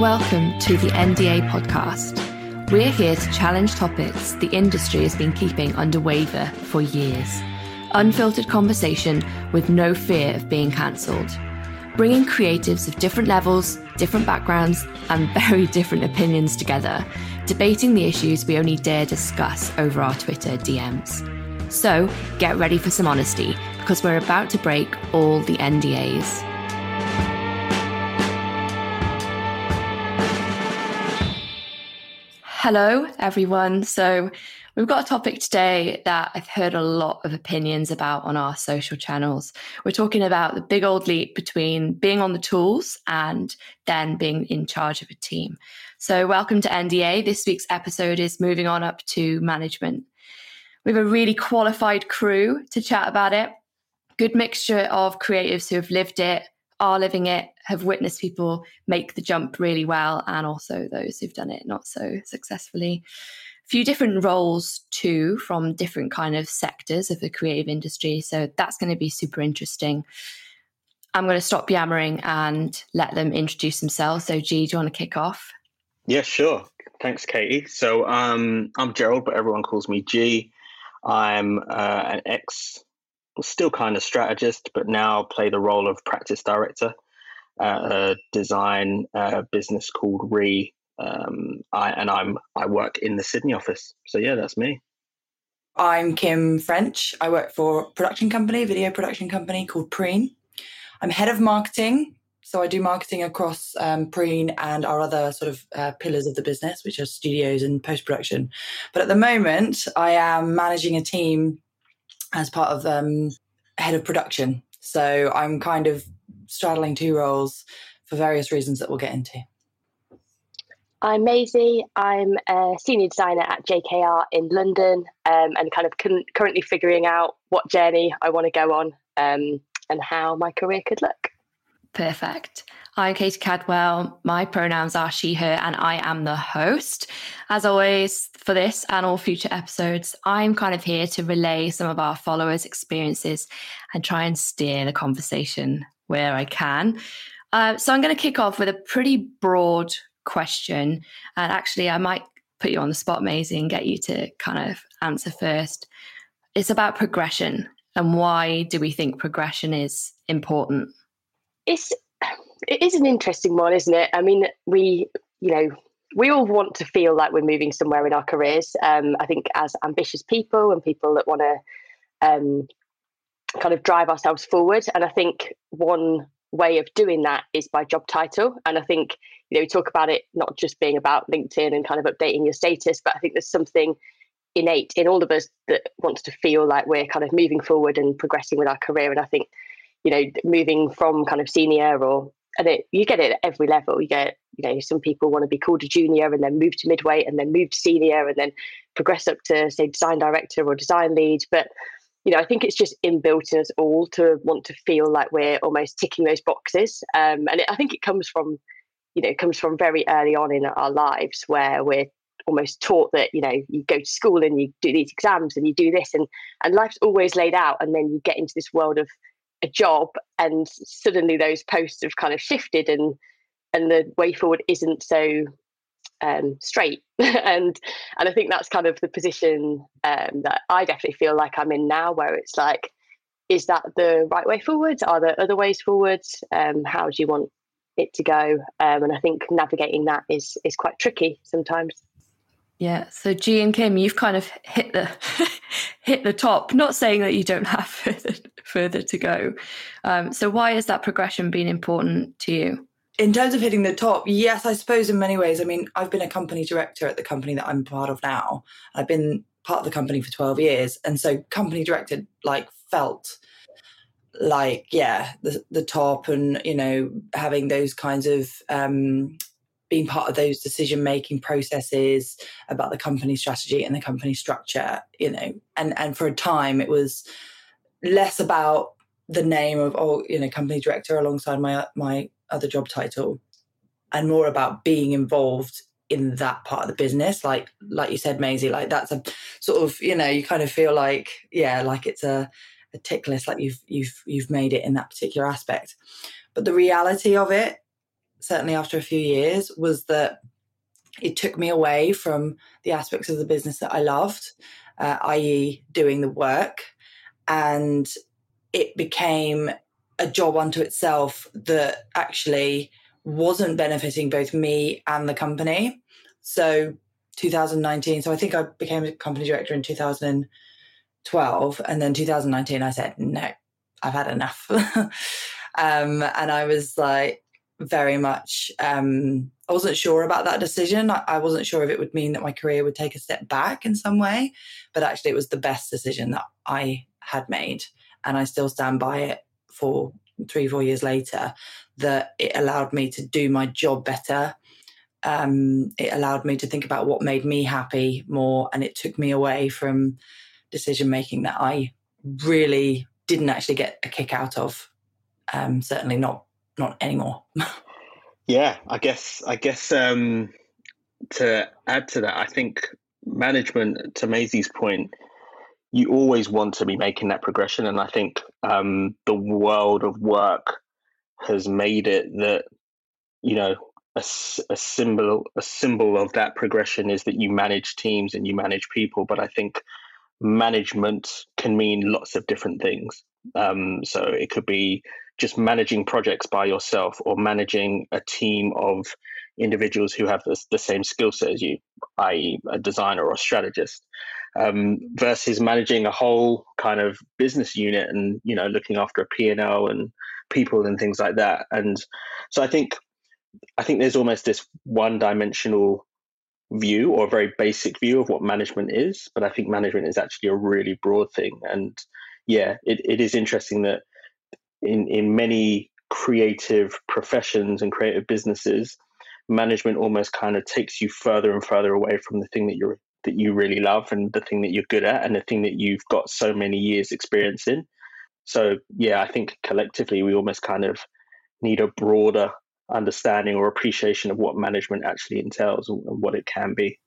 Welcome to the NDA podcast. We're here to challenge topics the industry has been keeping under waiver for years. Unfiltered conversation with no fear of being cancelled. Bringing creatives of different levels, different backgrounds, and very different opinions together, debating the issues we only dare discuss over our Twitter DMs. So get ready for some honesty because we're about to break all the NDAs. Hello, everyone. So, we've got a topic today that I've heard a lot of opinions about on our social channels. We're talking about the big old leap between being on the tools and then being in charge of a team. So, welcome to NDA. This week's episode is moving on up to management. We have a really qualified crew to chat about it. Good mixture of creatives who have lived it, are living it, have witnessed people make the jump really well, and also those who've done it not so successfully. A few different roles too from different kind of sectors of the creative industry. So that's going to be super interesting. I'm going to stop yammering and let them introduce themselves. So, G, do you want to kick off? Yeah, sure. Thanks, Katie. So, um, I'm Gerald, but everyone calls me G. I'm uh, an ex still kind of strategist, but now play the role of practice director at a design uh, business called Re. Um, I, and I'm I work in the Sydney office. So yeah, that's me. I'm Kim French. I work for a production company, video production company called Preen. I'm head of marketing. So I do marketing across um, Preen and our other sort of uh, pillars of the business, which are studios and post production. But at the moment, I am managing a team as part of um, head of production. So I'm kind of straddling two roles for various reasons that we'll get into. I'm Maisie. I'm a senior designer at JKR in London um, and kind of con- currently figuring out what journey I want to go on um, and how my career could look. Perfect. I'm Katie Cadwell. My pronouns are she, her, and I am the host. As always, for this and all future episodes, I'm kind of here to relay some of our followers' experiences and try and steer the conversation where I can. Uh, so I'm going to kick off with a pretty broad question. And actually, I might put you on the spot, Maisie, and get you to kind of answer first. It's about progression and why do we think progression is important? It's it is an interesting one, isn't it? I mean, we, you know, we all want to feel like we're moving somewhere in our careers. Um, I think as ambitious people and people that want to um, kind of drive ourselves forward. And I think one way of doing that is by job title. And I think, you know, we talk about it not just being about LinkedIn and kind of updating your status, but I think there's something innate in all of us that wants to feel like we're kind of moving forward and progressing with our career. And I think, you know, moving from kind of senior or and it, you get it at every level. You get, you know, some people want to be called a junior and then move to midweight and then move to senior and then progress up to say design director or design lead. But you know, I think it's just inbuilt in us all to want to feel like we're almost ticking those boxes. Um, and it, I think it comes from, you know, it comes from very early on in our lives where we're almost taught that you know you go to school and you do these exams and you do this and and life's always laid out and then you get into this world of a job and suddenly those posts have kind of shifted and and the way forward isn't so um, straight. And and I think that's kind of the position um, that I definitely feel like I'm in now where it's like is that the right way forward? Are there other ways forward? Um, how do you want it to go? Um, and I think navigating that is is quite tricky sometimes yeah. So G and Kim, you've kind of hit the hit the top. Not saying that you don't have further, to go. Um, so why has that progression been important to you? In terms of hitting the top, yes, I suppose in many ways. I mean, I've been a company director at the company that I'm part of now. I've been part of the company for 12 years. And so company director like felt like, yeah, the the top and, you know, having those kinds of um being part of those decision making processes about the company strategy and the company structure you know and and for a time it was less about the name of oh you know company director alongside my my other job title and more about being involved in that part of the business. Like like you said Maisie like that's a sort of you know you kind of feel like yeah like it's a a tick list like you've you've you've made it in that particular aspect. But the reality of it certainly after a few years, was that it took me away from the aspects of the business that I loved, uh, i.e., doing the work. And it became a job unto itself that actually wasn't benefiting both me and the company. So 2019, so I think I became a company director in 2012. And then 2019, I said, no, I've had enough. um, and I was like, very much, um, I wasn't sure about that decision. I, I wasn't sure if it would mean that my career would take a step back in some way, but actually, it was the best decision that I had made. And I still stand by it for three, four years later, that it allowed me to do my job better. Um, it allowed me to think about what made me happy more, and it took me away from decision making that I really didn't actually get a kick out of. Um, certainly not not anymore. yeah, I guess I guess um, to add to that, I think management. To Maisie's point, you always want to be making that progression. And I think um, the world of work has made it that, you know, a, a symbol a symbol of that progression is that you manage teams and you manage people. But I think management can mean lots of different things. Um, so it could be just managing projects by yourself or managing a team of individuals who have the, the same skill set as you, i.e., a designer or a strategist um, versus managing a whole kind of business unit and you know looking after a P&L and people and things like that. And so I think I think there's almost this one dimensional view or a very basic view of what management is, but I think management is actually a really broad thing. And yeah, it, it is interesting that in in many creative professions and creative businesses, management almost kind of takes you further and further away from the thing that you're that you really love and the thing that you're good at and the thing that you've got so many years experience in. So yeah i think collectively we almost kind of need a broader understanding or appreciation of what management actually entails and, what it can be.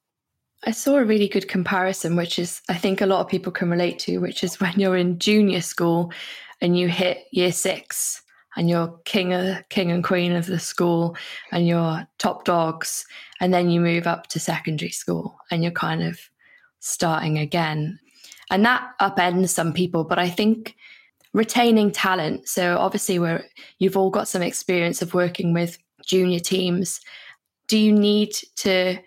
I saw a really good comparison, which is I think a lot of people can relate to, which is when you're in junior school and you hit year six and you're king of king and queen of the school and you're top dogs and then you move up to secondary school and you're kind of starting again. And that upends some people but i think retaining talent so obviously we're you've all got some experience of working with junior teams. Do you need to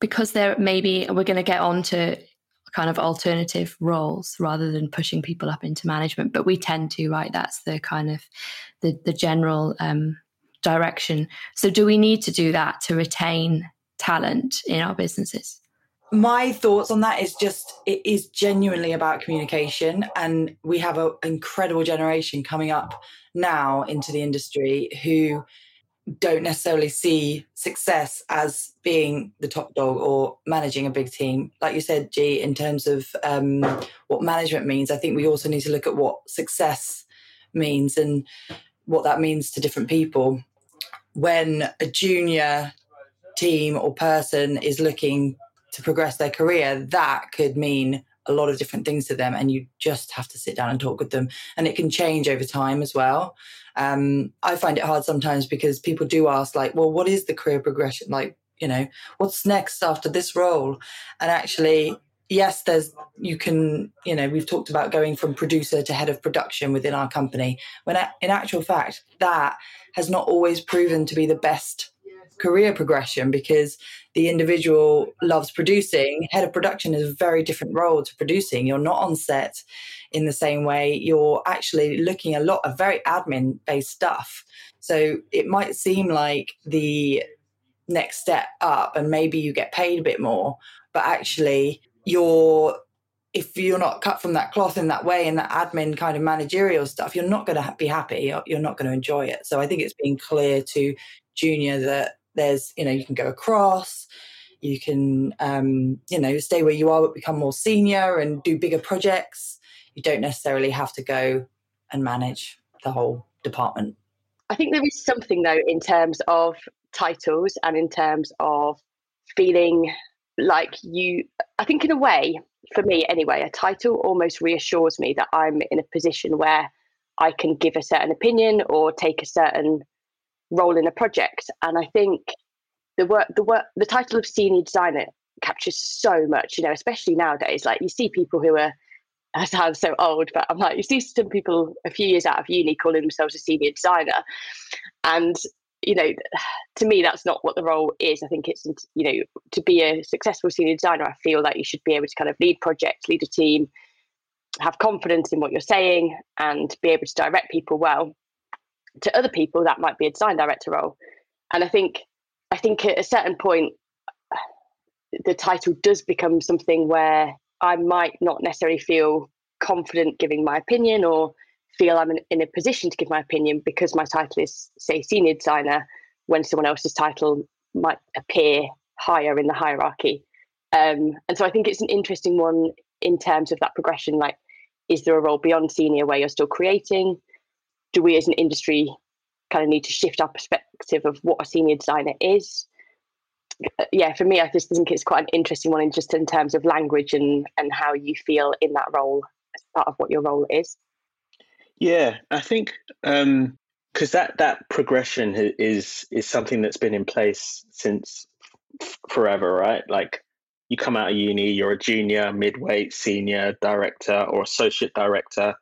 because there maybe we're going to get on to kind of alternative roles rather than pushing people up into management. But we tend to, right? That's the kind of the the general um, direction. So, do we need to do that to retain talent in our businesses? My thoughts on that is just it is genuinely about communication, and we have an incredible generation coming up now into the industry who don't necessarily see success as being the top dog or managing a big team. Like you said, G, in terms of um, what management means, I think we also need to look at what success means and what that means to different people. When a junior team or person is looking to progress their career, that could mean a lot of different things to them and you just have to sit down and talk with them and it can change over time as well um, I find it hard sometimes because people do ask, like, well, what is the career progression? Like, you know, what's next after this role? And actually, yes, there's, you can, you know, we've talked about going from producer to head of production within our company. When in actual fact, that has not always proven to be the best career progression because the individual loves producing. Head of production is a very different role to producing. You're not on set in the same way. You're actually looking a lot of very admin based stuff. So it might seem like the next step up and maybe you get paid a bit more, but actually you're if you're not cut from that cloth in that way and that admin kind of managerial stuff, you're not going to be happy. You're not going to enjoy it. So I think it's being clear to junior that there's, you know, you can go across, you can, um, you know, stay where you are, but become more senior and do bigger projects you don't necessarily have to go and manage the whole department. I think there is something though in terms of titles and in terms of feeling like you I think in a way for me anyway a title almost reassures me that I'm in a position where I can give a certain opinion or take a certain role in a project. And I think the work, the work, the title of senior designer captures so much, you know, especially nowadays. Like you see people who are, I sound so old, but I'm like, you see some people a few years out of uni calling themselves a senior designer. And, you know, to me, that's not what the role is. I think it's, you know, to be a successful senior designer, I feel like you should be able to kind of lead projects, lead a team, have confidence in what you're saying, and be able to direct people well. To other people, that might be a design director role. And I think, I think at a certain point, the title does become something where I might not necessarily feel confident giving my opinion or feel I'm in, a position to give my opinion because my title is, say, senior designer, when someone else's title might appear higher in the hierarchy. Um, and so I think it's an interesting one in terms of that progression. Like, is there a role beyond senior where you're still creating? Do we as an industry kind of need to shift our perspective of what a senior designer is? yeah, for me, I just think it's quite an interesting one, in just in terms of language and and how you feel in that role as part of what your role is. Yeah, I think because um, that that progression is is something that's been in place since forever, right? Like you come out of uni, you're a junior, midweight, senior, director, or associate director,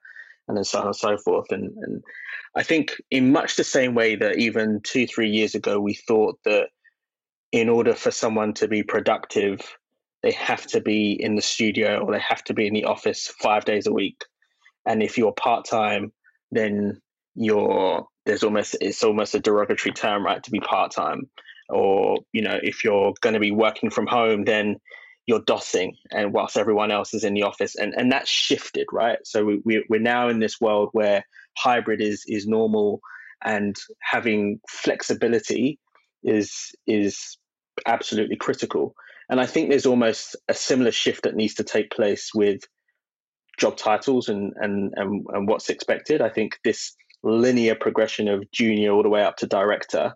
and then so on and so forth. And and I think in much the same way that even two, three years ago we thought that in order for someone to be productive, they have to be in the studio or they have to be in the office five days a week. And if you're part time, then you're there's almost it's almost a derogatory term, right, to be part time. Or you know, if you're going to be working from home, then you're dossing, and whilst everyone else is in the office, and and that's shifted, right? So we, we we're now in this world where hybrid is is normal, and having flexibility is is absolutely critical. And I think there's almost a similar shift that needs to take place with job titles and and and, and what's expected. I think this linear progression of junior all the way up to director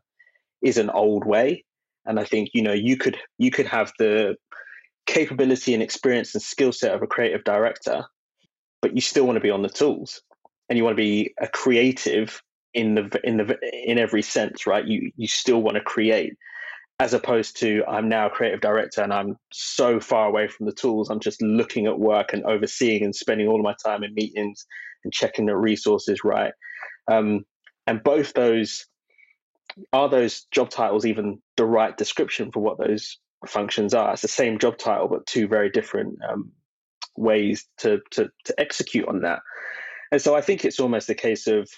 is an old way. And I think, you know, you could you could have the capability and experience and skill set of a creative director, but you still want to be on the tools and you want to be a creative in the in the in every sense, right? You you still want to create, as opposed to I'm now a creative director and I'm so far away from the tools. I'm just looking at work and overseeing and spending all of my time in meetings and checking the resources right. Um, and both those are those job titles even the right description for what those functions are. It's the same job title, but two very different um, ways to, to to execute on that. And so I think it's almost a case of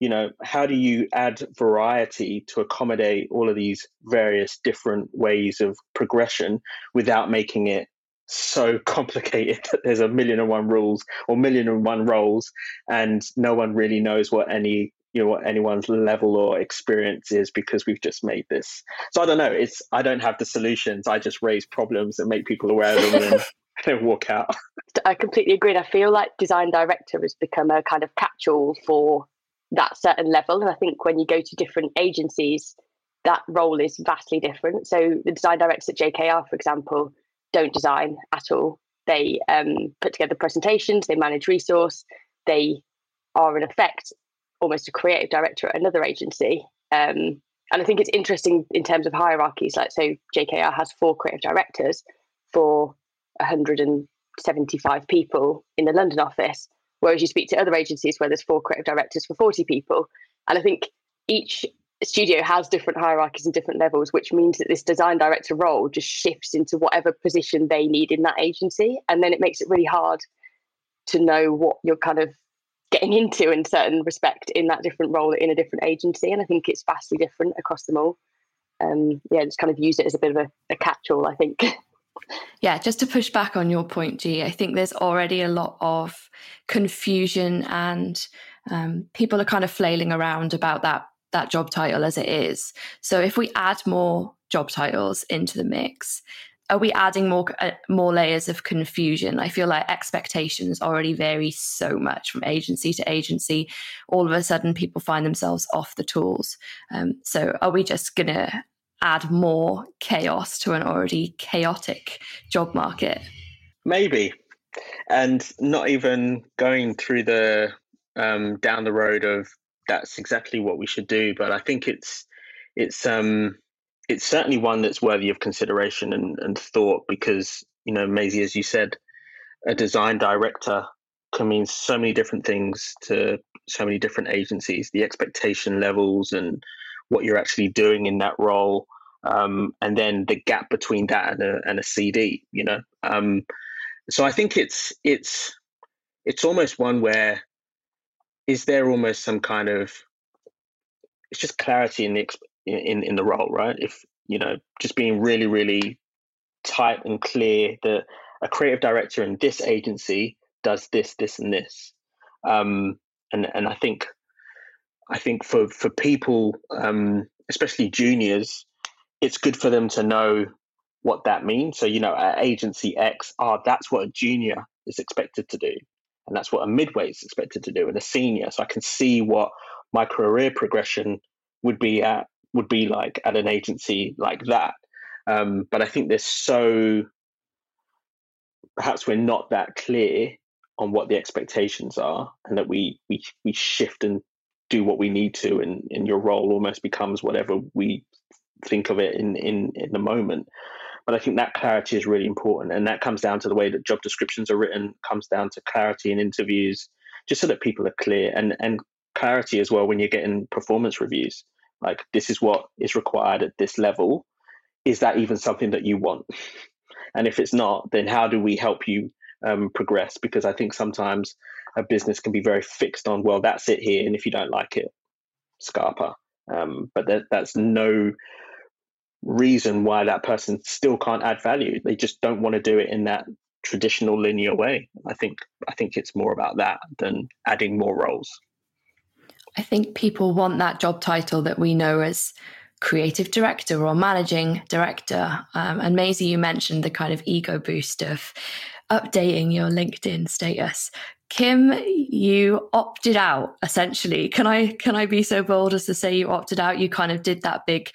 you know how do you add variety to accommodate all of these various different ways of progression without making it so complicated that there's a million and one rules or million and one roles and no one really knows what any you know what anyone's level or experience is because we've just made this so i don't know it's i don't have the solutions i just raise problems and make people aware of them and walk out i completely agree i feel like design director has become a kind of catch-all for that certain level. And I think when you go to different agencies, that role is vastly different. So the design directors at JKR, for example, don't design at all. They um, put together presentations, they manage resource, they are in effect almost a creative director at another agency. Um, and I think it's interesting in terms of hierarchies. Like, so JKR has four creative directors for 175 people in the London office. Whereas you speak to other agencies where there's four creative directors for 40 people. And I think each studio has different hierarchies and different levels, which means that this design director role just shifts into whatever position they need in that agency. And then it makes it really hard to know what you're kind of getting into in certain respect in that different role in a different agency. And I think it's vastly different across them all. Um, yeah, just kind of use it as a bit of a, a catch all, I think. Yeah, just to push back on your point, G, I think there's already a lot of confusion and um, people are kind of flailing around about that that job title as it is. So if we add more job titles into the mix, are we adding more uh, more layers of confusion? I feel like expectations already vary so much from agency to agency. All of a sudden, people find themselves off the tools. Um, so are we just gonna add more chaos to an already chaotic job market. Maybe. And not even going through the um, down the road of that's exactly what we should do. But I think it's it's um it's certainly one that's worthy of consideration and, and thought because you know Maisie, as you said, a design director can mean so many different things to so many different agencies. The expectation levels and what you're actually doing in that role, um, and then the gap between that and a, and a CD. You know, um, so I think it's it's it's almost one where is there almost some kind of it's just clarity in the in in the role, right? If you know, just being really, really tight and clear that a creative director in this agency does this, this, and this. Um, and and I think I think for for people, um, especially juniors, it's good for them to know what that means. So you know, at agency X, ah, oh, that's what a junior is expected to do, and that's what a midway is expected to do, and a senior. So I can see what my career progression would be at would be like at an agency like that. Um, but I think there's so perhaps we're not that clear on what the expectations are, and that we we we shift and do what we need to, and, and your role almost becomes whatever we think of it in in in the moment. But I think that clarity is really important, and that comes down to the way that job descriptions are written, comes down to clarity in interviews, just so that people are clear, and and clarity as well when you're getting performance reviews like this is what is required at this level. Is that even something that you want? And if it's not then how do we help you um, progress? Because i think sometimes a business can be very fixed on well that's it here and if you don't like it scarpa um, but that, that's no reason why that person still can't add value. They just don't want to do it in that traditional linear way. I think i think it's more about that than adding more roles I think people want that job title that we know as creative director or managing director. Um, and Maisie, you mentioned the kind of ego boost of updating your LinkedIn status. Kim, you opted out essentially. Can I can I be so bold as to say you opted out? You kind of did that big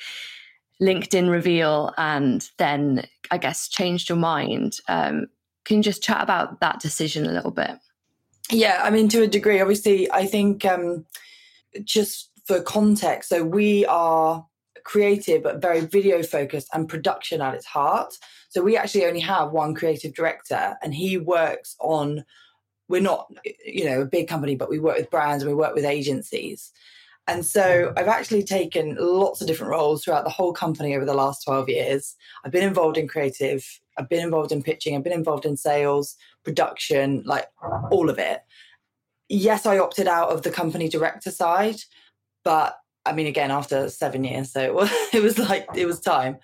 LinkedIn reveal and then I guess changed your mind. Um, can you just chat about that decision a little bit? Yeah, I mean, to a degree, obviously, I think um, just for context, so we are creative but very video focused and production at its heart. So we actually only have one creative director and he works on we're not you know a big company but we work with brands and we work with agencies. And so I've actually taken lots of different roles throughout the whole company over the last 12 years. I've been involved in creative, I've been involved in pitching, I've been involved in sales, production, like all of it yes, I opted out of the company director side, but I mean, again, after seven years, so it was, it was like it was time.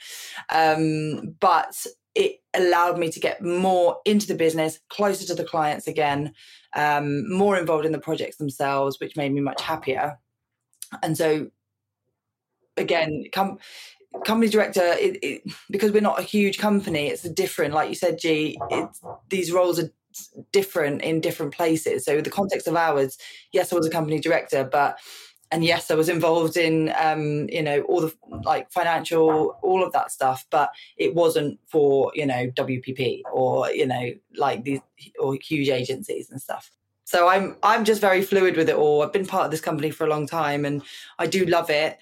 Um, but it allowed me to get more into the business, closer to the clients again, um, more involved in the projects themselves, which made me much happier. And so, again, come company director it, it, because we're not a huge company it's different like you said g these roles are different in different places. So the context of ours, yes, I was a company director, but and yes, I was involved in um, you know all the like financial, all of that stuff, but it wasn't for you know WPP or you know like these or huge agencies and stuff. So I'm I'm just very fluid with it all. I've been part of this company for a long time, and I do love it.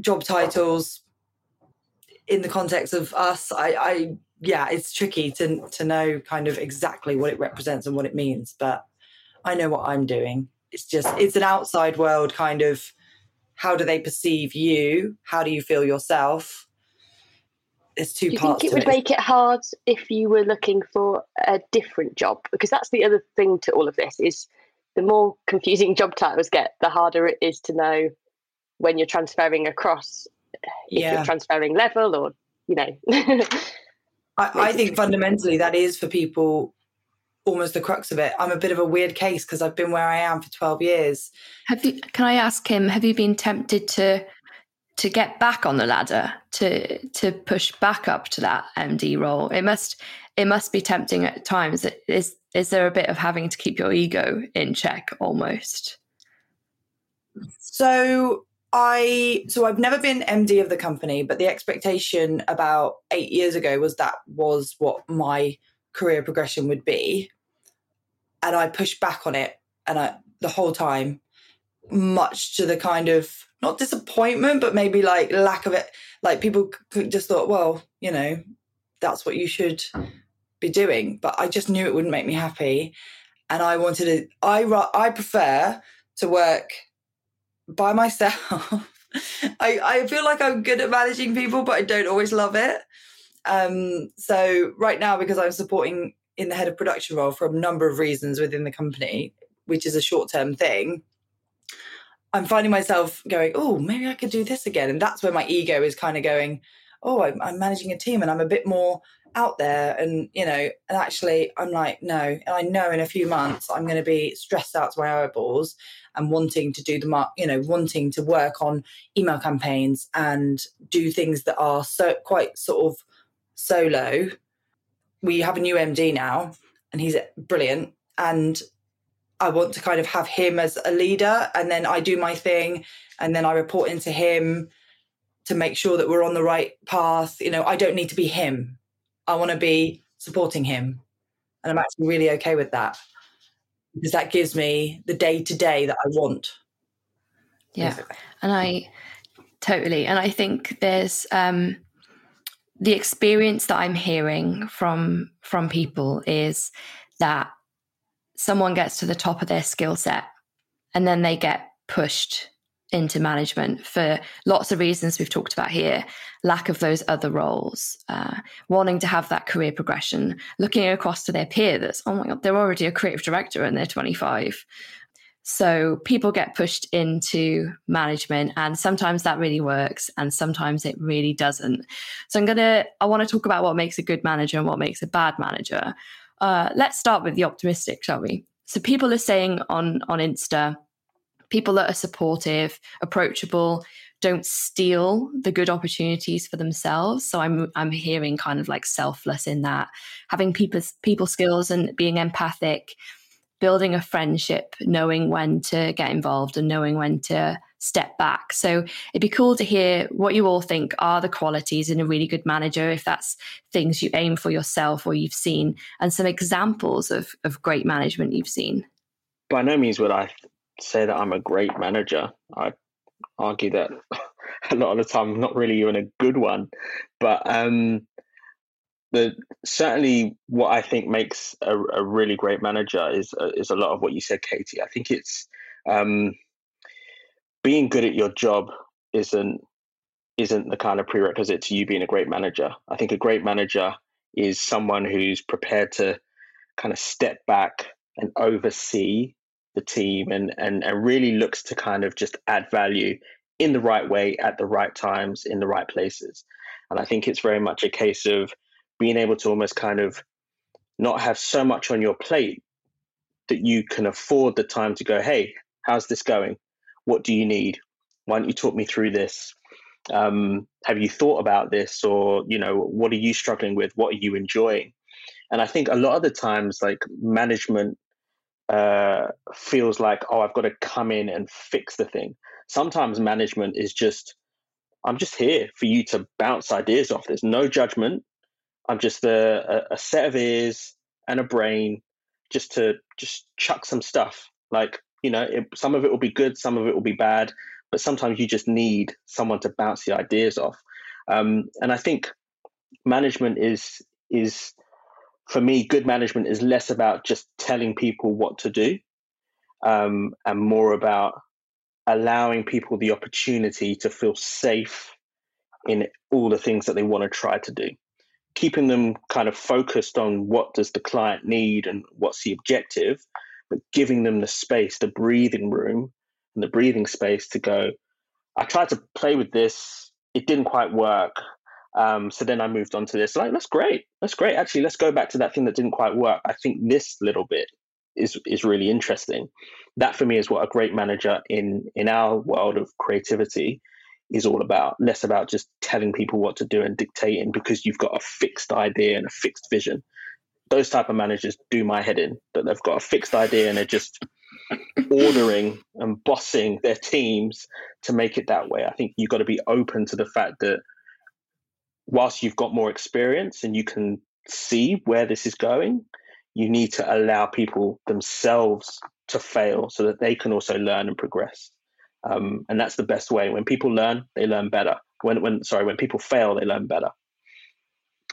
Job titles in the context of us, I, I yeah, it's tricky to to know kind of exactly what it represents and what it means, but I know what I'm doing. It's just it's an outside world kind of how do they perceive you? How do you feel yourself? There's two do you parts. think it would it. make it hard if you were looking for a different job? Because that's the other thing to all of this is the more confusing job titles get, the harder it is to know when you're transferring across if yeah. you're transferring level or you know I, I think fundamentally that is for people almost the crux of it. I'm a bit of a weird case because I've been where I am for 12 years. Have you can I ask Kim, have you been tempted to to get back on the ladder, to to push back up to that MD role? It must it must be tempting at times. Is is there a bit of having to keep your ego in check almost? So I so I've never been MD of the company, but the expectation about eight years ago was that was what my career progression would be, and I pushed back on it, and I the whole time much to the kind of not disappointment, but maybe like lack of it. Like people just thought, well, you know, that's what you should be doing. But I just knew it wouldn't make me happy, and I wanted to. I I prefer to work by myself. I, I feel like I'm good at managing people, but I don't always love it. Um, so right now, because I'm supporting in the head of production role for a number of reasons within the company, which is a short term thing, I'm finding myself going, oh, maybe I could do this again. And that's where my ego is kind of going, oh, I'm, I'm, managing a team and I'm a bit more out there. And, you know, and actually I'm like, no. And I know in a few months I'm going to be stressed out to my eyeballs and wanting to do the, mark you know, wanting to work on email campaigns and do things that are so quite sort of solo. We have a new MD now and he's brilliant. And I want to kind of have him as a leader and then I do my thing and then I report into him to make sure that we're on the right path. You know, I don't need to be him. I want to be supporting him. And I'm actually really okay with that because that gives me the day to day that I want. Yeah. Basically. And I totally, and I think there's, um, the experience that I'm hearing from from people is that someone gets to the top of their skill set and then they get pushed into management for lots of reasons we've talked about here. Lack of those other roles uh, wanting to have that career progression looking across to their peer that's oh my god they're already a creative director and they're 25 so people get pushed into management and sometimes that really works and sometimes it really doesn't. So i'm gonna i want to talk about what makes a good manager and what makes a bad manager. Uh, let's start with the optimistic, shall we? So people are saying on on Insta, people that are supportive, approachable, don't steal the good opportunities for themselves. So I'm I'm hearing kind of like selfless in that, having people people skills and being empathic, building a friendship, knowing when to get involved and knowing when to step back. So it'd be cool to hear what you all think are the qualities in a really good manager, if that's things you aim for yourself or you've seen, and some examples of, of great management you've seen. By no means would I say that I'm a great manager. I argue that a lot of the time I'm not really even a good one. But um, the certainly what I think makes a, a really great manager is uh, is a lot of what you said, Katie. I think it's um, being good at your job isn't isn't the kind of prerequisite to you being a great manager. I think a great manager is someone who's prepared to kind of step back and oversee the team and and, and really looks to kind of just add value in the right way at the right times in the right places. And I think it's very much a case of being able to almost kind of not have so much on your plate that you can afford the time to go, hey, how's this going? what do you need? Why don't you talk me through this? Um, have you thought about this, or you know, what are you struggling with? What are you enjoying? And I think a lot of the times, like management uh, feels like, oh, I've got to come in and fix the thing. Sometimes management is just, I'm just here for you to bounce ideas off. There's no judgment. I'm just a, a set of ears and a brain just to just chuck some stuff. Like you know, it, some of it will be good, some of it will be bad, but sometimes you just need someone to bounce the ideas off. Um, and I think management is is for me, good management is less about just telling people what to do, um, and more about allowing people the opportunity to feel safe in all the things that they want to try to do keeping them kind of focused on what does the client need and what's the objective but giving them the space, the breathing room, and the breathing space to go. I tried to play with this, it didn't quite work. Um, so then I moved on to this. Like, that's great. That's great. Actually, let's go back to that thing that didn't quite work. I think this little bit is is really interesting. That for me is what a great manager in in our world of creativity is all about. Less about just telling people what to do and dictating because you've got a fixed idea and a fixed vision those type of managers do my head in that they've got a fixed idea and they're just ordering and bossing their teams to make it that way. I think you've got to be open to the fact that whilst you've got more experience and you can see where this is going, you need to allow people themselves to fail so that they can also learn and progress. Um, and that's the best way. When people learn, they learn better. When when sorry, when people fail, they learn better.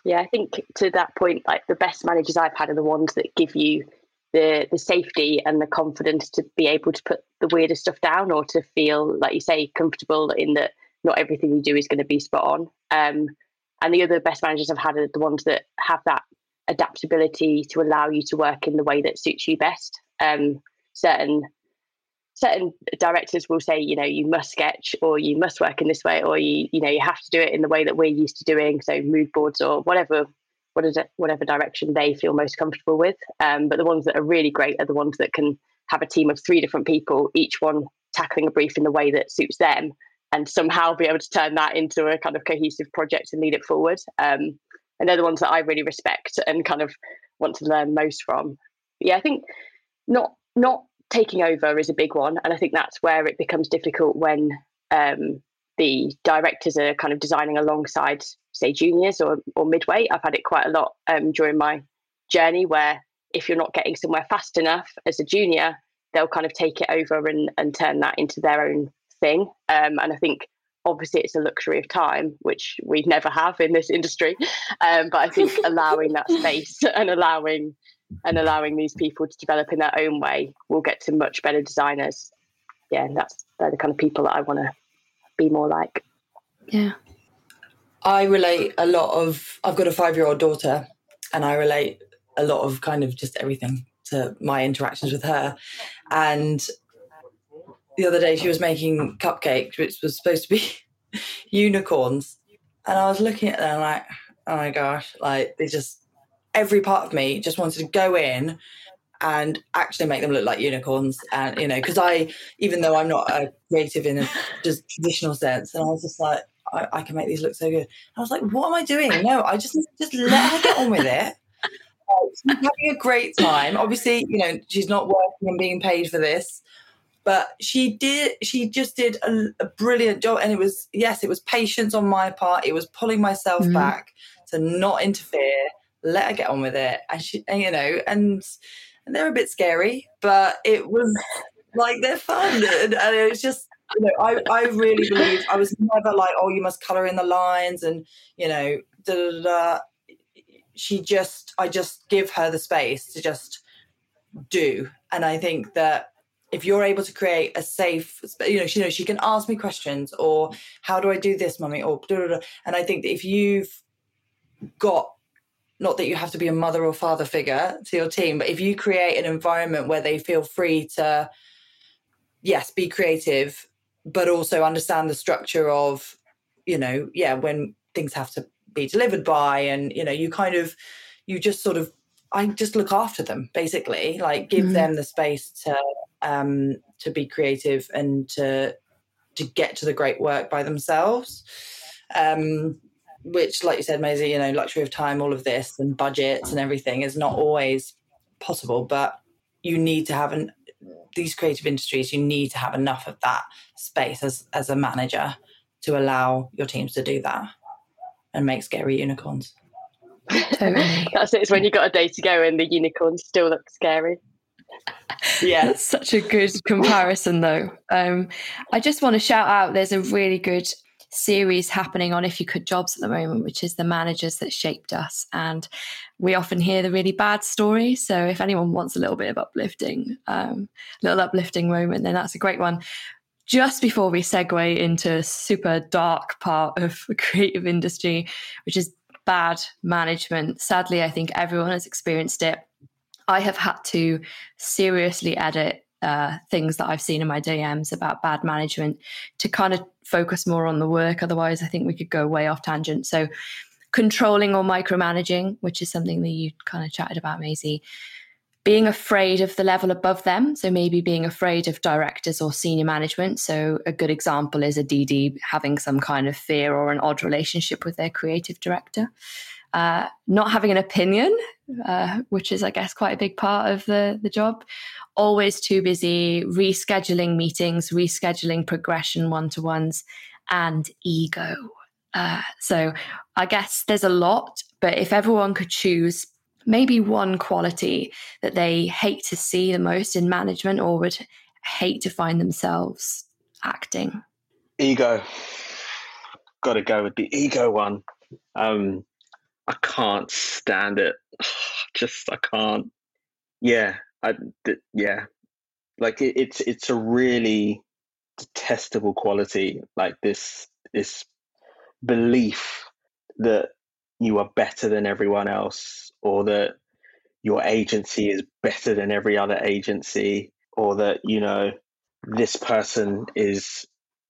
Yeah, I think to that point, like the best managers I've had are the ones that give you the the safety and the confidence to be able to put the weirder stuff down or to feel, like you say, comfortable in that not everything you do is going to be spot on. Um, and the other best managers I've had are the ones that have that adaptability to allow you to work in the way that suits you best. Um, certain certain directors will say, you know, you must sketch or you must work in this way, or you, you know, you have to do it in the way that we're used to doing. So mood boards or whatever, what is it, whatever direction they feel most comfortable with. Um, but the ones that are really great are the ones that can have a team of three different people, each one tackling a brief in the way that suits them, and somehow be able to turn that into a kind of cohesive project and lead it forward. Um, and they're the ones that I really respect and kind of want to learn most from. But yeah, I think not not taking over is a big one, and I think that's where it becomes difficult when um, the directors are kind of designing alongside, say, juniors or or midweight. I've had it quite a lot um, during my journey where if you're not getting somewhere fast enough as a junior, they'll kind of take it over and and turn that into their own thing. Um, and I think obviously it's a luxury of time, which we never have in this industry. Um, but I think allowing that space and allowing and allowing these people to develop in their own way will get to much better designers. Yeah, and that's they're the kind of people that I want to be more like. Yeah. I relate a lot of I've got a 5-year-old daughter and I relate a lot of kind of just everything to my interactions with her and the other day she was making cupcakes which was supposed to be unicorns. And I was looking at them like oh my gosh like they just every part of me just wanted to go in and actually make them look like unicorns. And you know because i even though i'm not a creative in a just traditional sense and i was just like I, I, can make these look so good. I was like what am i doing? No i just just let her get on with it. She's having a great time. Obviously you know she's not working and being paid for this but she did she just did a, a brilliant job and it was yes it was patience on my part it was pulling myself mm-hmm. back to not interfere let her get on with it. And she, and, you know, and, and they're a bit scary, but it was like they're fun. And, and it was just, you know, I, I really believe I was never like, oh, you must color in the lines and, you know, da da da. She just, I just give her the space to just do. And I think that if you're able to create a safe, you know, she you know she can ask me questions or how do I do this, mummy, or da, da, da. and I think that if you've got not that you have to be a mother or father figure to your team, but if you create an environment where they feel free to, yes, be creative, but also understand the structure of, you know, yeah, when things have to be delivered by, and, you know, you kind of, you just sort of, I just look after them basically, like give mm-hmm. them the space to, um, to be creative and to, to get to the great work by themselves. Um, which, like you said, Maisie, you know, luxury of time, all of this and budgets and everything is not always possible, but you need to have an these creative industries, you need to have enough of that space as as a manager to allow your teams to do that and make scary unicorns. Totally. That's it. It's when you got a day to go and the unicorns still look scary. Yeah, that's such a good comparison, though. Um, I just want to shout out. There's a really good series happening on If You Could Jobs at the moment, which is the managers that shaped us. And we often hear the really bad stories. So if anyone wants a little bit of uplifting, um, little uplifting moment, then that's a great one. Just before we segue into a super dark part of the creative industry, which is bad management. Sadly, I think everyone has experienced it. I have had to seriously edit uh, things that I've seen in my DMs about bad management to kind of focus more on the work. Otherwise, I think we could go way off tangent. So, controlling or micromanaging, which is something that you kind of chatted about, Maisie. Being afraid of the level above them. So, maybe being afraid of directors or senior management. So, a good example is a DD having some kind of fear or an odd relationship with their creative director. Uh, not having an opinion, uh, which is, I guess, quite a big part of the, the job, always too busy rescheduling meetings, rescheduling progression one to ones, and ego. Uh, so I guess there's a lot, but if everyone could choose maybe one quality that they hate to see the most in management or would hate to find themselves acting? Ego. Got to go with the ego one. Um, I can't stand it. Just I can't. Yeah, I yeah. Like it, it's it's a really detestable quality. Like this this belief that you are better than everyone else, or that your agency is better than every other agency, or that you know this person is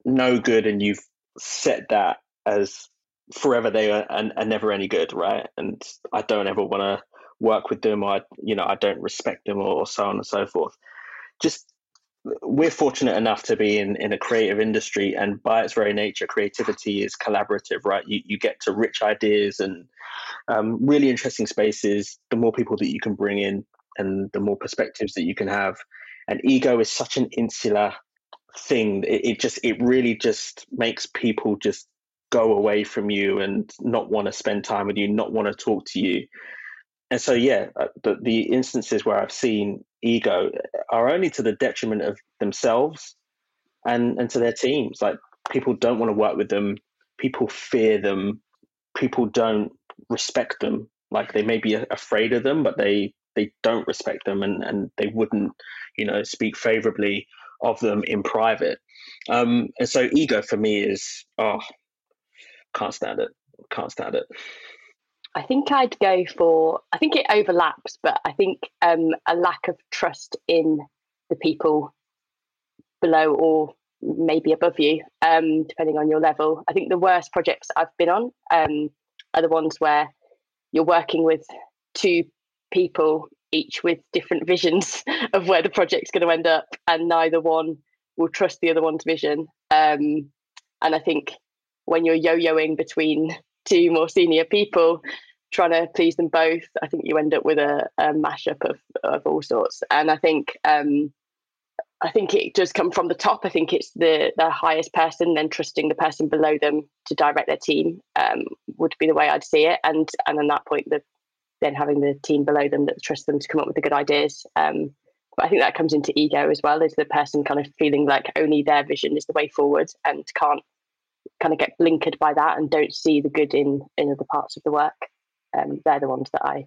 no good, and you've set that as forever they are, are, are never any good, right? And I don't ever want to work with them, or I, you know, I don't respect them, or, or so on and so forth. Just we're fortunate enough to be in, in a creative industry and by its very nature creativity is collaborative right you, you get to rich ideas and um, really interesting spaces the more people that you can bring in and the more perspectives that you can have and ego is such an insular thing it, it just it really just makes people just go away from you and not want to spend time with you not want to talk to you. And so yeah uh, the, the instances where i've seen ego are only to the detriment of themselves and and to their teams. Like people don't want to work with them. People fear them. People don't respect them. Like they may be afraid of them but they they don't respect them and and they wouldn't you know speak favorably of them in private. Um and so ego for me is oh can't stand it can't stand it I think I'd go for, I think it overlaps, but I think um, a lack of trust in the people below or maybe above you, um, depending on your level. I think the worst projects I've been on um, are the ones where you're working with two people, each with different visions of where the project's going to end up, and neither one will trust the other one's vision. Um, and I think when you're yo yoing between two more senior people trying to please them both. I think you end up with a, a mashup of, of all sorts. And i think um, i think it does come from the top. I think it's the the highest person then trusting the person below them to direct their team um, would be the way i'd see it. And and on that point the then having the team below them that trust them to come up with the good ideas um, but I think that comes into ego as well, is the person kind of feeling like only their vision is the way forward and can't kind of get blinkered by that and don't see the good in in other parts of the work. Um, they're the ones that I,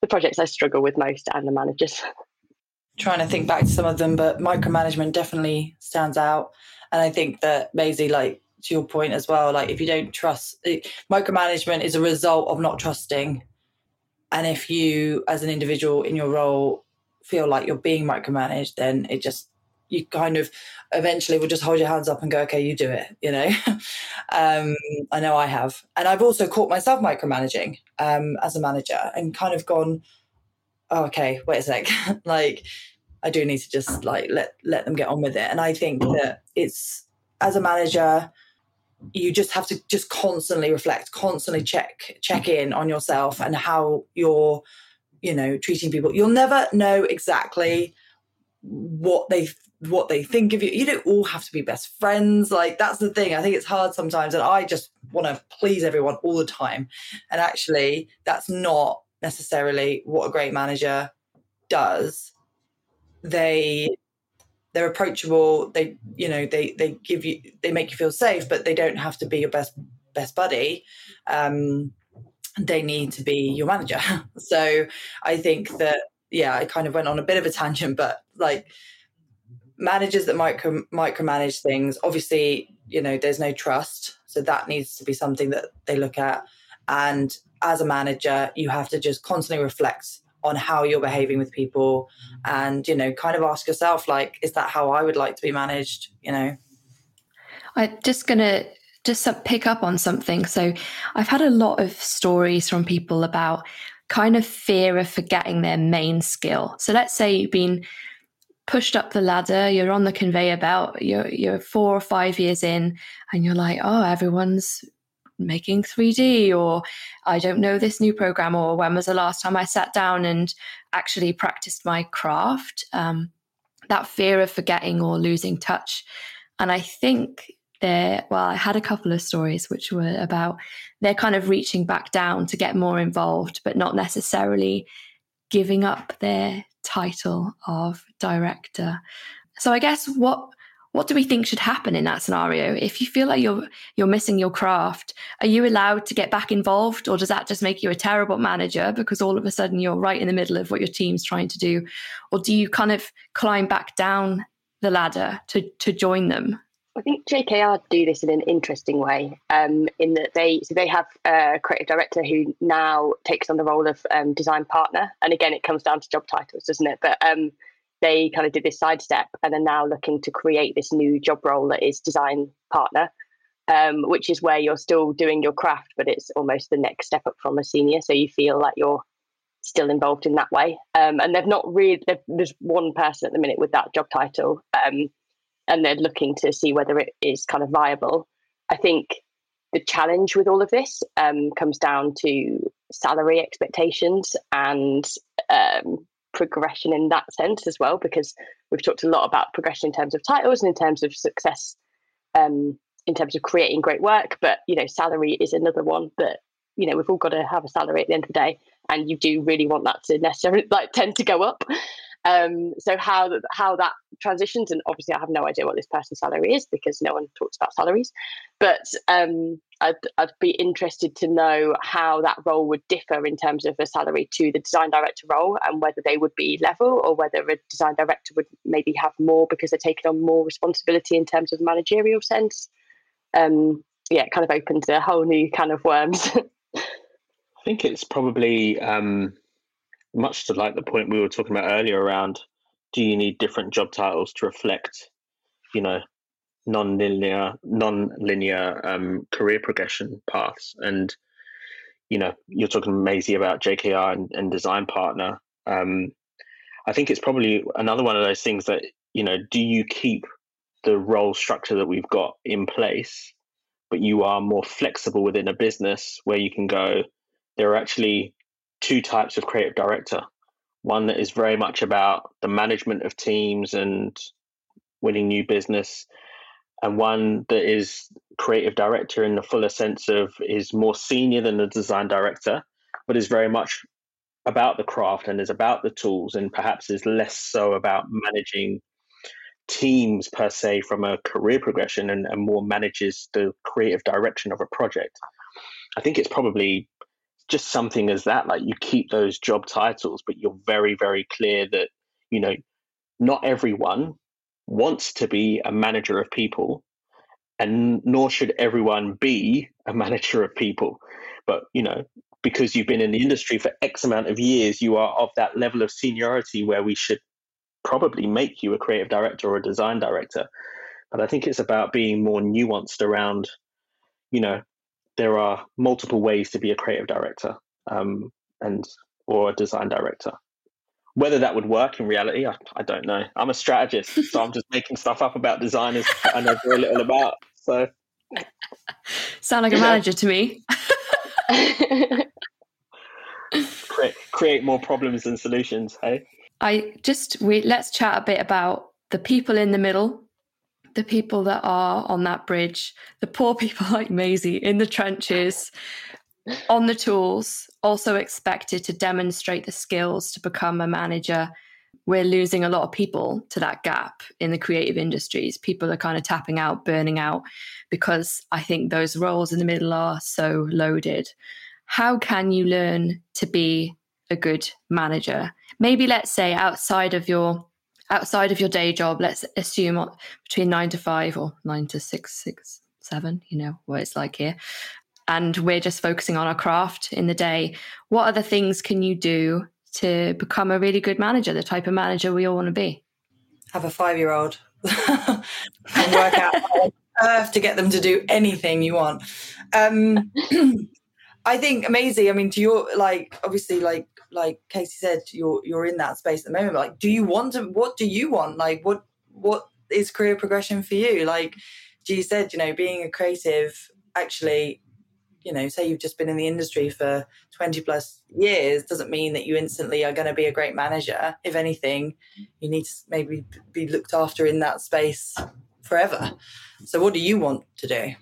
the projects I struggle with most, and the managers. Trying to think back to some of them, but micromanagement definitely stands out, and I think that Maisie, like to your point as well, like if you don't trust, it, micromanagement is a result of not trusting, and if you, as an individual in your role, feel like you're being micromanaged, then it just you kind of eventually will just hold your hands up and go, okay, you do it. You know, um, I know I have, and I've also caught myself micromanaging um, as a manager and kind of gone, oh, okay, wait a sec, like I do need to just like let let them get on with it. And I think that it's as a manager, you just have to just constantly reflect, constantly check check in on yourself and how you're, you know, treating people. You'll never know exactly what they what they think of you. You don't all have to be best friends. Like that's the thing. I think it's hard sometimes, and I just want to please everyone all the time. And actually, that's not necessarily what a great manager does. They they're approachable. They you know they they give you they make you feel safe, but they don't have to be your best best buddy. Um, they need to be your manager. so I think that yeah, I kind of went on a bit of a tangent, but like managers that micro micromanage things obviously you know there's no trust. So that needs to be something that they look at. And as a manager you have to just constantly reflect on how you're behaving with people and you know kind of ask yourself like is that how i would like to be managed you know? I'm just gonna just pick up on something. So i've had a lot of stories from people about kind of fear of forgetting their main skill. So let's say you've been pushed up the ladder, you're on the conveyor belt, you're you're four or five years in, and you're like, oh, everyone's making 3D, or I don't know this new program, or when was the last time I sat down and actually practiced my craft? Um, that fear of forgetting or losing touch. And I think they're well i had a couple of stories which were about they're kind of reaching back down to get more involved but not necessarily giving up their title of director. So i guess what what do we think should happen in that scenario? If you feel like you're you're missing your craft are you allowed to get back involved or does that just make you a terrible manager because all of a sudden you're right in the middle of what your team's trying to do? Or do you kind of climb back down the ladder to to join them I think JKR do this in an interesting way, um, in that they so they have a creative director who now takes on the role of um, design partner, and again, it comes down to job titles, doesn't it? But um, they kind of did this sidestep and are now looking to create this new job role that is design partner, um, which is where you're still doing your craft, but it's almost the next step up from a senior. So you feel like you're still involved in that way. Um, and they've not really, there's one person at the minute with that job title, um, and they're looking to see whether it is kind of viable. I think the challenge with all of this um, comes down to salary expectations and um, progression in that sense as well, because we've talked a lot about progression in terms of titles and in terms of success, um, in terms of creating great work. But you know, salary is another one that you know we've all got to have a salary at the end of the day, and you do really want that to necessarily like tend to go up. Um, so how that how that transitions, and obviously I have no idea what this person's salary is because no one talks about salaries, but um, I'd, I'd be interested to know how that role would differ in terms of a salary to the design director role, and whether they would be level or whether a design director would maybe have more because they're taking on more responsibility in terms of managerial sense. Um, yeah, it kind of opens a whole new kind of worms. I think it's probably um, much to like the point we were talking about earlier around do you need different job titles to reflect, you know, non-linear non-linear um, career progression paths? And you know you're talking Maisie about JKR and, and design partner. Um, I think it's probably another one of those things that you know do you keep the role structure that we've got in place but you are more flexible within a business where you can go there are actually two types of creative director. One that is very much about the management of teams and winning new business, and one that is creative director in the fuller sense of is more senior than the design director, but is very much about the craft and is about the tools, and perhaps is less so about managing teams per se from a career progression and, and more manages the creative direction of a project. I think it's probably just something as that like you keep those job titles but you're very very clear that you know not everyone wants to be a manager of people and nor should everyone be a manager of people. But you know because you've been in the industry for x amount of years you are of that level of seniority where we should probably make you a creative director or a design director. But i think it's about being more nuanced around you know there are multiple ways to be a creative director um, and or a design director. Whether that would work in reality, I, I don't know. I'm a strategist, so I'm just making stuff up about designers I know very little about. So, sound like a manager to me. create, create more problems than solutions. Hey, I just we let's chat a bit about the people in the middle the people that are on that bridge, the poor people like Maisie in the trenches, on the tools, also expected to demonstrate the skills to become a manager. We're losing a lot of people to that gap in the creative industries. People are kind of tapping out, burning out, because I think those roles in the middle are so loaded. How can you learn to be a good manager? Maybe let's say outside of your outside of your day job, let's assume between nine to five or nine to six, six, seven, you know what it's like here. And we're just focusing on our craft in the day. What other things can you do to become a really good manager, the type of manager we all want to be? Have a five year old and work out earth to get them to do anything you want. Um, I think amazing. I mean, to your like, obviously, like like Casey said, you're you're in that space at the moment. Like, do you want to? What do you want? Like, what what is career progression for you? Like, G said, you know, being a creative actually, you know, say you've just been in the industry for twenty plus years doesn't mean that you instantly are going to be a great manager. If anything, you need to maybe be looked after in that space forever. So, what do you want to do?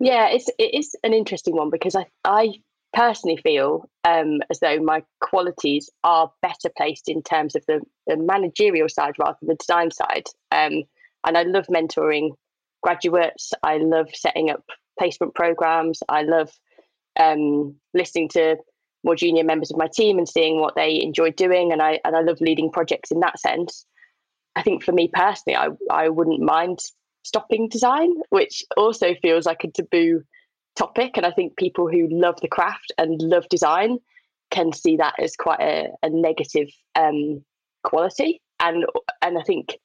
Yeah, it's it is an interesting one because I I personally feel um, as though my qualities are better placed in terms of the, the managerial side rather than the design side. Um, and I love mentoring graduates. I love setting up placement programs. I love um, listening to more junior members of my team and seeing what they enjoy doing. And I and I love leading projects in that sense. I think for me personally, I I wouldn't mind stopping design, which also feels like a taboo topic. And I think people who love the craft and love design can see that as quite a, a negative um, quality. And and I think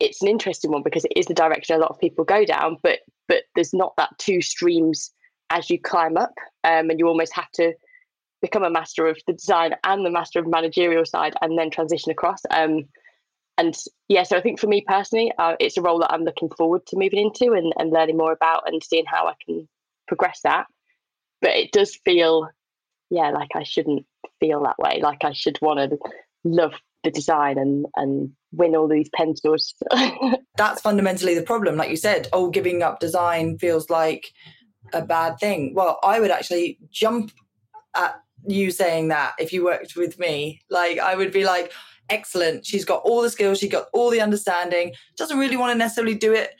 it's an interesting one because it is the direction a lot of people go down, but but there's not that two streams as you climb up, um, and you almost have to become a master of the design and the master of managerial side, and then transition across. Um, and yeah, so I think for me personally, uh, it's a role that I'm looking forward to moving into and, and learning more about and seeing how I can progress that. But it does feel, yeah, like I shouldn't feel that way. Like I should want to love the design and and win all these pencils. That's fundamentally the problem. Like you said, oh, giving up design feels like a bad thing. Well, I would actually jump at you saying that if you worked with me. Like I would be like, excellent. She's got all the skills, she got all the understanding, doesn't really want to necessarily do it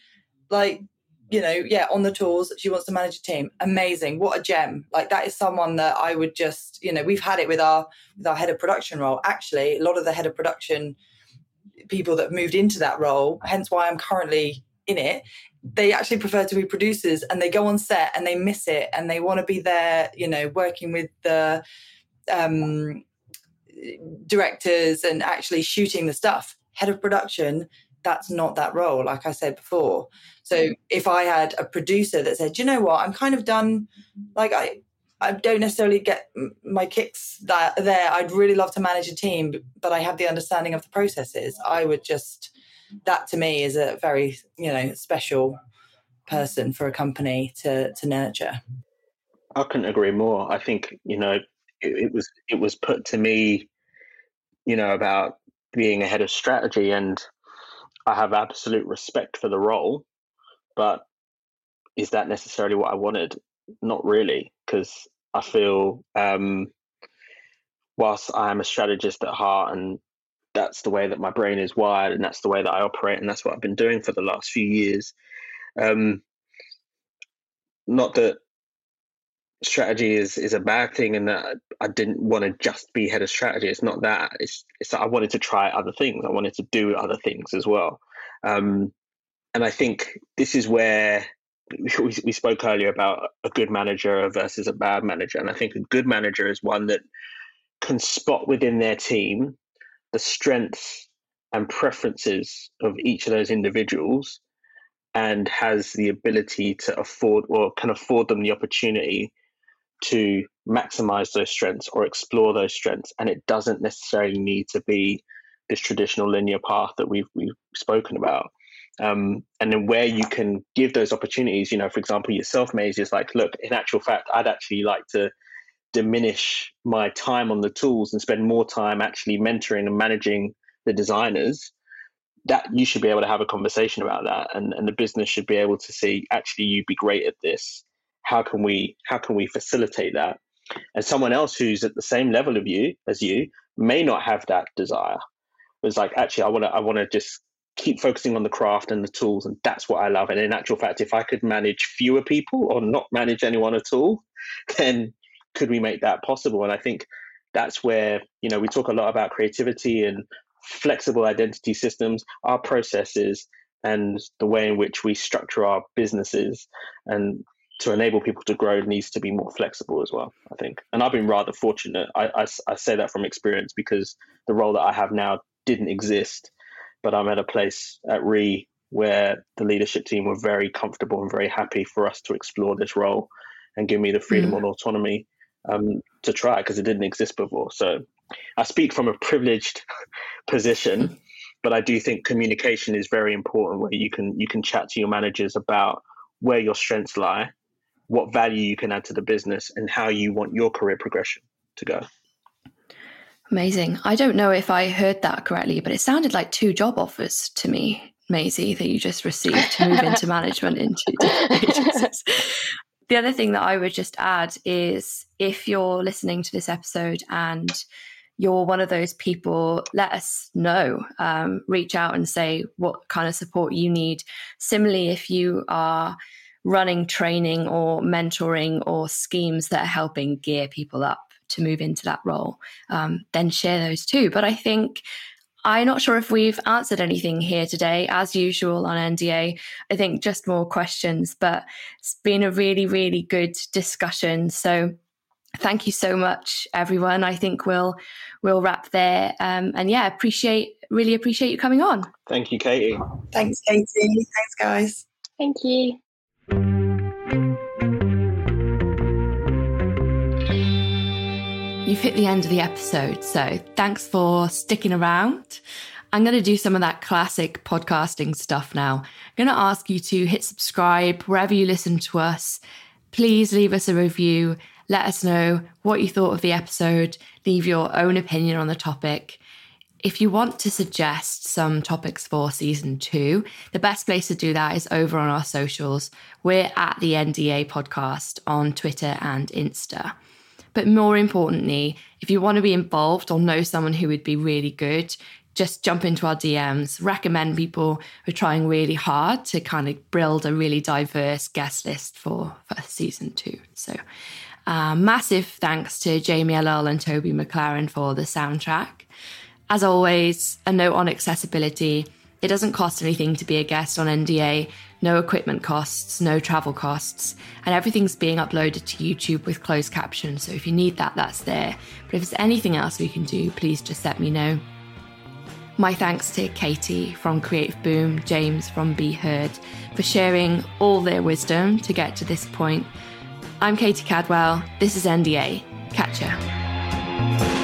like you know, yeah, on the tours. She wants to manage a team. Amazing. What a gem. Like that is someone that I would just, you know, we've had it with our with our head of production role. Actually, a lot of the head of production people that moved into that role, hence why I'm currently in it, they actually prefer to be producers and they go on set and they miss it and they want to be there, you know, working with the um directors and actually shooting the stuff. Head of production that's not that role, like I said before. So mm. if I had a producer that said, you know what, I'm kind of done, like I, I don't necessarily get my kicks that there. I'd really love to manage a team, but I have the understanding of the processes. I would just that to me is a very you know special person for a company to to nurture. I couldn't agree more. I think you know it, it was it was put to me, you know, about being a head of strategy and I have absolute respect for the role, but is that necessarily what I wanted? Not really, because I feel um, whilst I am a strategist at heart and that's the way that my brain is wired and that's the way that I operate and that's what I've been doing for the last few years. Um, not that strategy is is a bad thing and that I didn't want to just be head of strategy. It's not that. It's it's that I wanted to try other things. I wanted to do other things as well. Um, and I think this is where we, we spoke earlier about a good manager versus a bad manager. And I think a good manager is one that can spot within their team the strengths and preferences of each of those individuals and has the ability to afford or can afford them the opportunity to maximize those strengths or explore those strengths. And it doesn't necessarily need to be this traditional linear path that we've we've spoken about. Um, and then where you can give those opportunities, you know, for example, yourself, Maisie, is like, look, in actual fact, I'd actually like to diminish my time on the tools and spend more time actually mentoring and managing the designers. That you should be able to have a conversation about that and, and the business should be able to see actually you'd be great at this. How can we how can we facilitate that? And someone else who's at the same level of you as you may not have that desire. It's like actually i want to i want to just keep focusing on the craft and the tools and that's what i love. And in actual fact if i could manage fewer people or not manage anyone at all then could we make that possible? And i think that's where you know we talk a lot about creativity and flexible identity systems our processes and the way in which we structure our businesses. And to enable people to grow needs to be more flexible as well i think. And i've been rather fortunate. I, I, I say that from experience because the role that i have now didn't exist but i'm at a place at Re where the leadership team were very comfortable and very happy for us to explore this role and give me the freedom mm. and autonomy um, to try because it didn't exist before so i speak from a privileged position but i do think communication is very important where you can you can chat to your managers about where your strengths lie what value you can add to the business and how you want your career progression to go. Amazing. I don't know if I heard that correctly, but it sounded like two job offers to me. Maisie, that you just received to move into management into agencies. The other thing that I would just add is if you're listening to this episode and you're one of those people, let us know. Um, reach out and say what kind of support you need. Similarly, if you are running training or mentoring or schemes that are helping gear people up to move into that role, um, then share those too. But I think I'm not sure if we've answered anything here today, as usual on NDA. I think just more questions, but it's been a really, really good discussion. So thank you so much, everyone. I think we'll we'll wrap there. Um, and yeah, appreciate really appreciate you coming on. Thank you, Katie. Thanks, Katie. Thanks, guys. Thank you. You've hit the end of the episode, so thanks for sticking around. I'm going to do some of that classic podcasting stuff now. I'm going to ask you to hit subscribe wherever you listen to us. Please leave us a review. Let us know what you thought of the episode. Leave your own opinion on the topic. If you want to suggest some topics for season two, the best place to do that is over on our socials. We're at the NDA podcast on Twitter and Insta. But more importantly, if you want to be involved or know someone who would be really good, just jump into our DMs, recommend people who are trying really hard to kind of build a really diverse guest list for, for season two. So, uh, massive thanks to Jamie Ellul and Toby McLaren for the soundtrack. As always, a note on accessibility. It doesn't cost anything to be a guest on NDA, no equipment costs, no travel costs, and everything's being uploaded to YouTube with closed captions. So if you need that, that's there. But if there's anything else we can do, please just let me know. My thanks to Katie from Creative Boom, James from Be Heard for sharing all their wisdom to get to this point. I'm Katie Cadwell. This is NDA. Catch ya.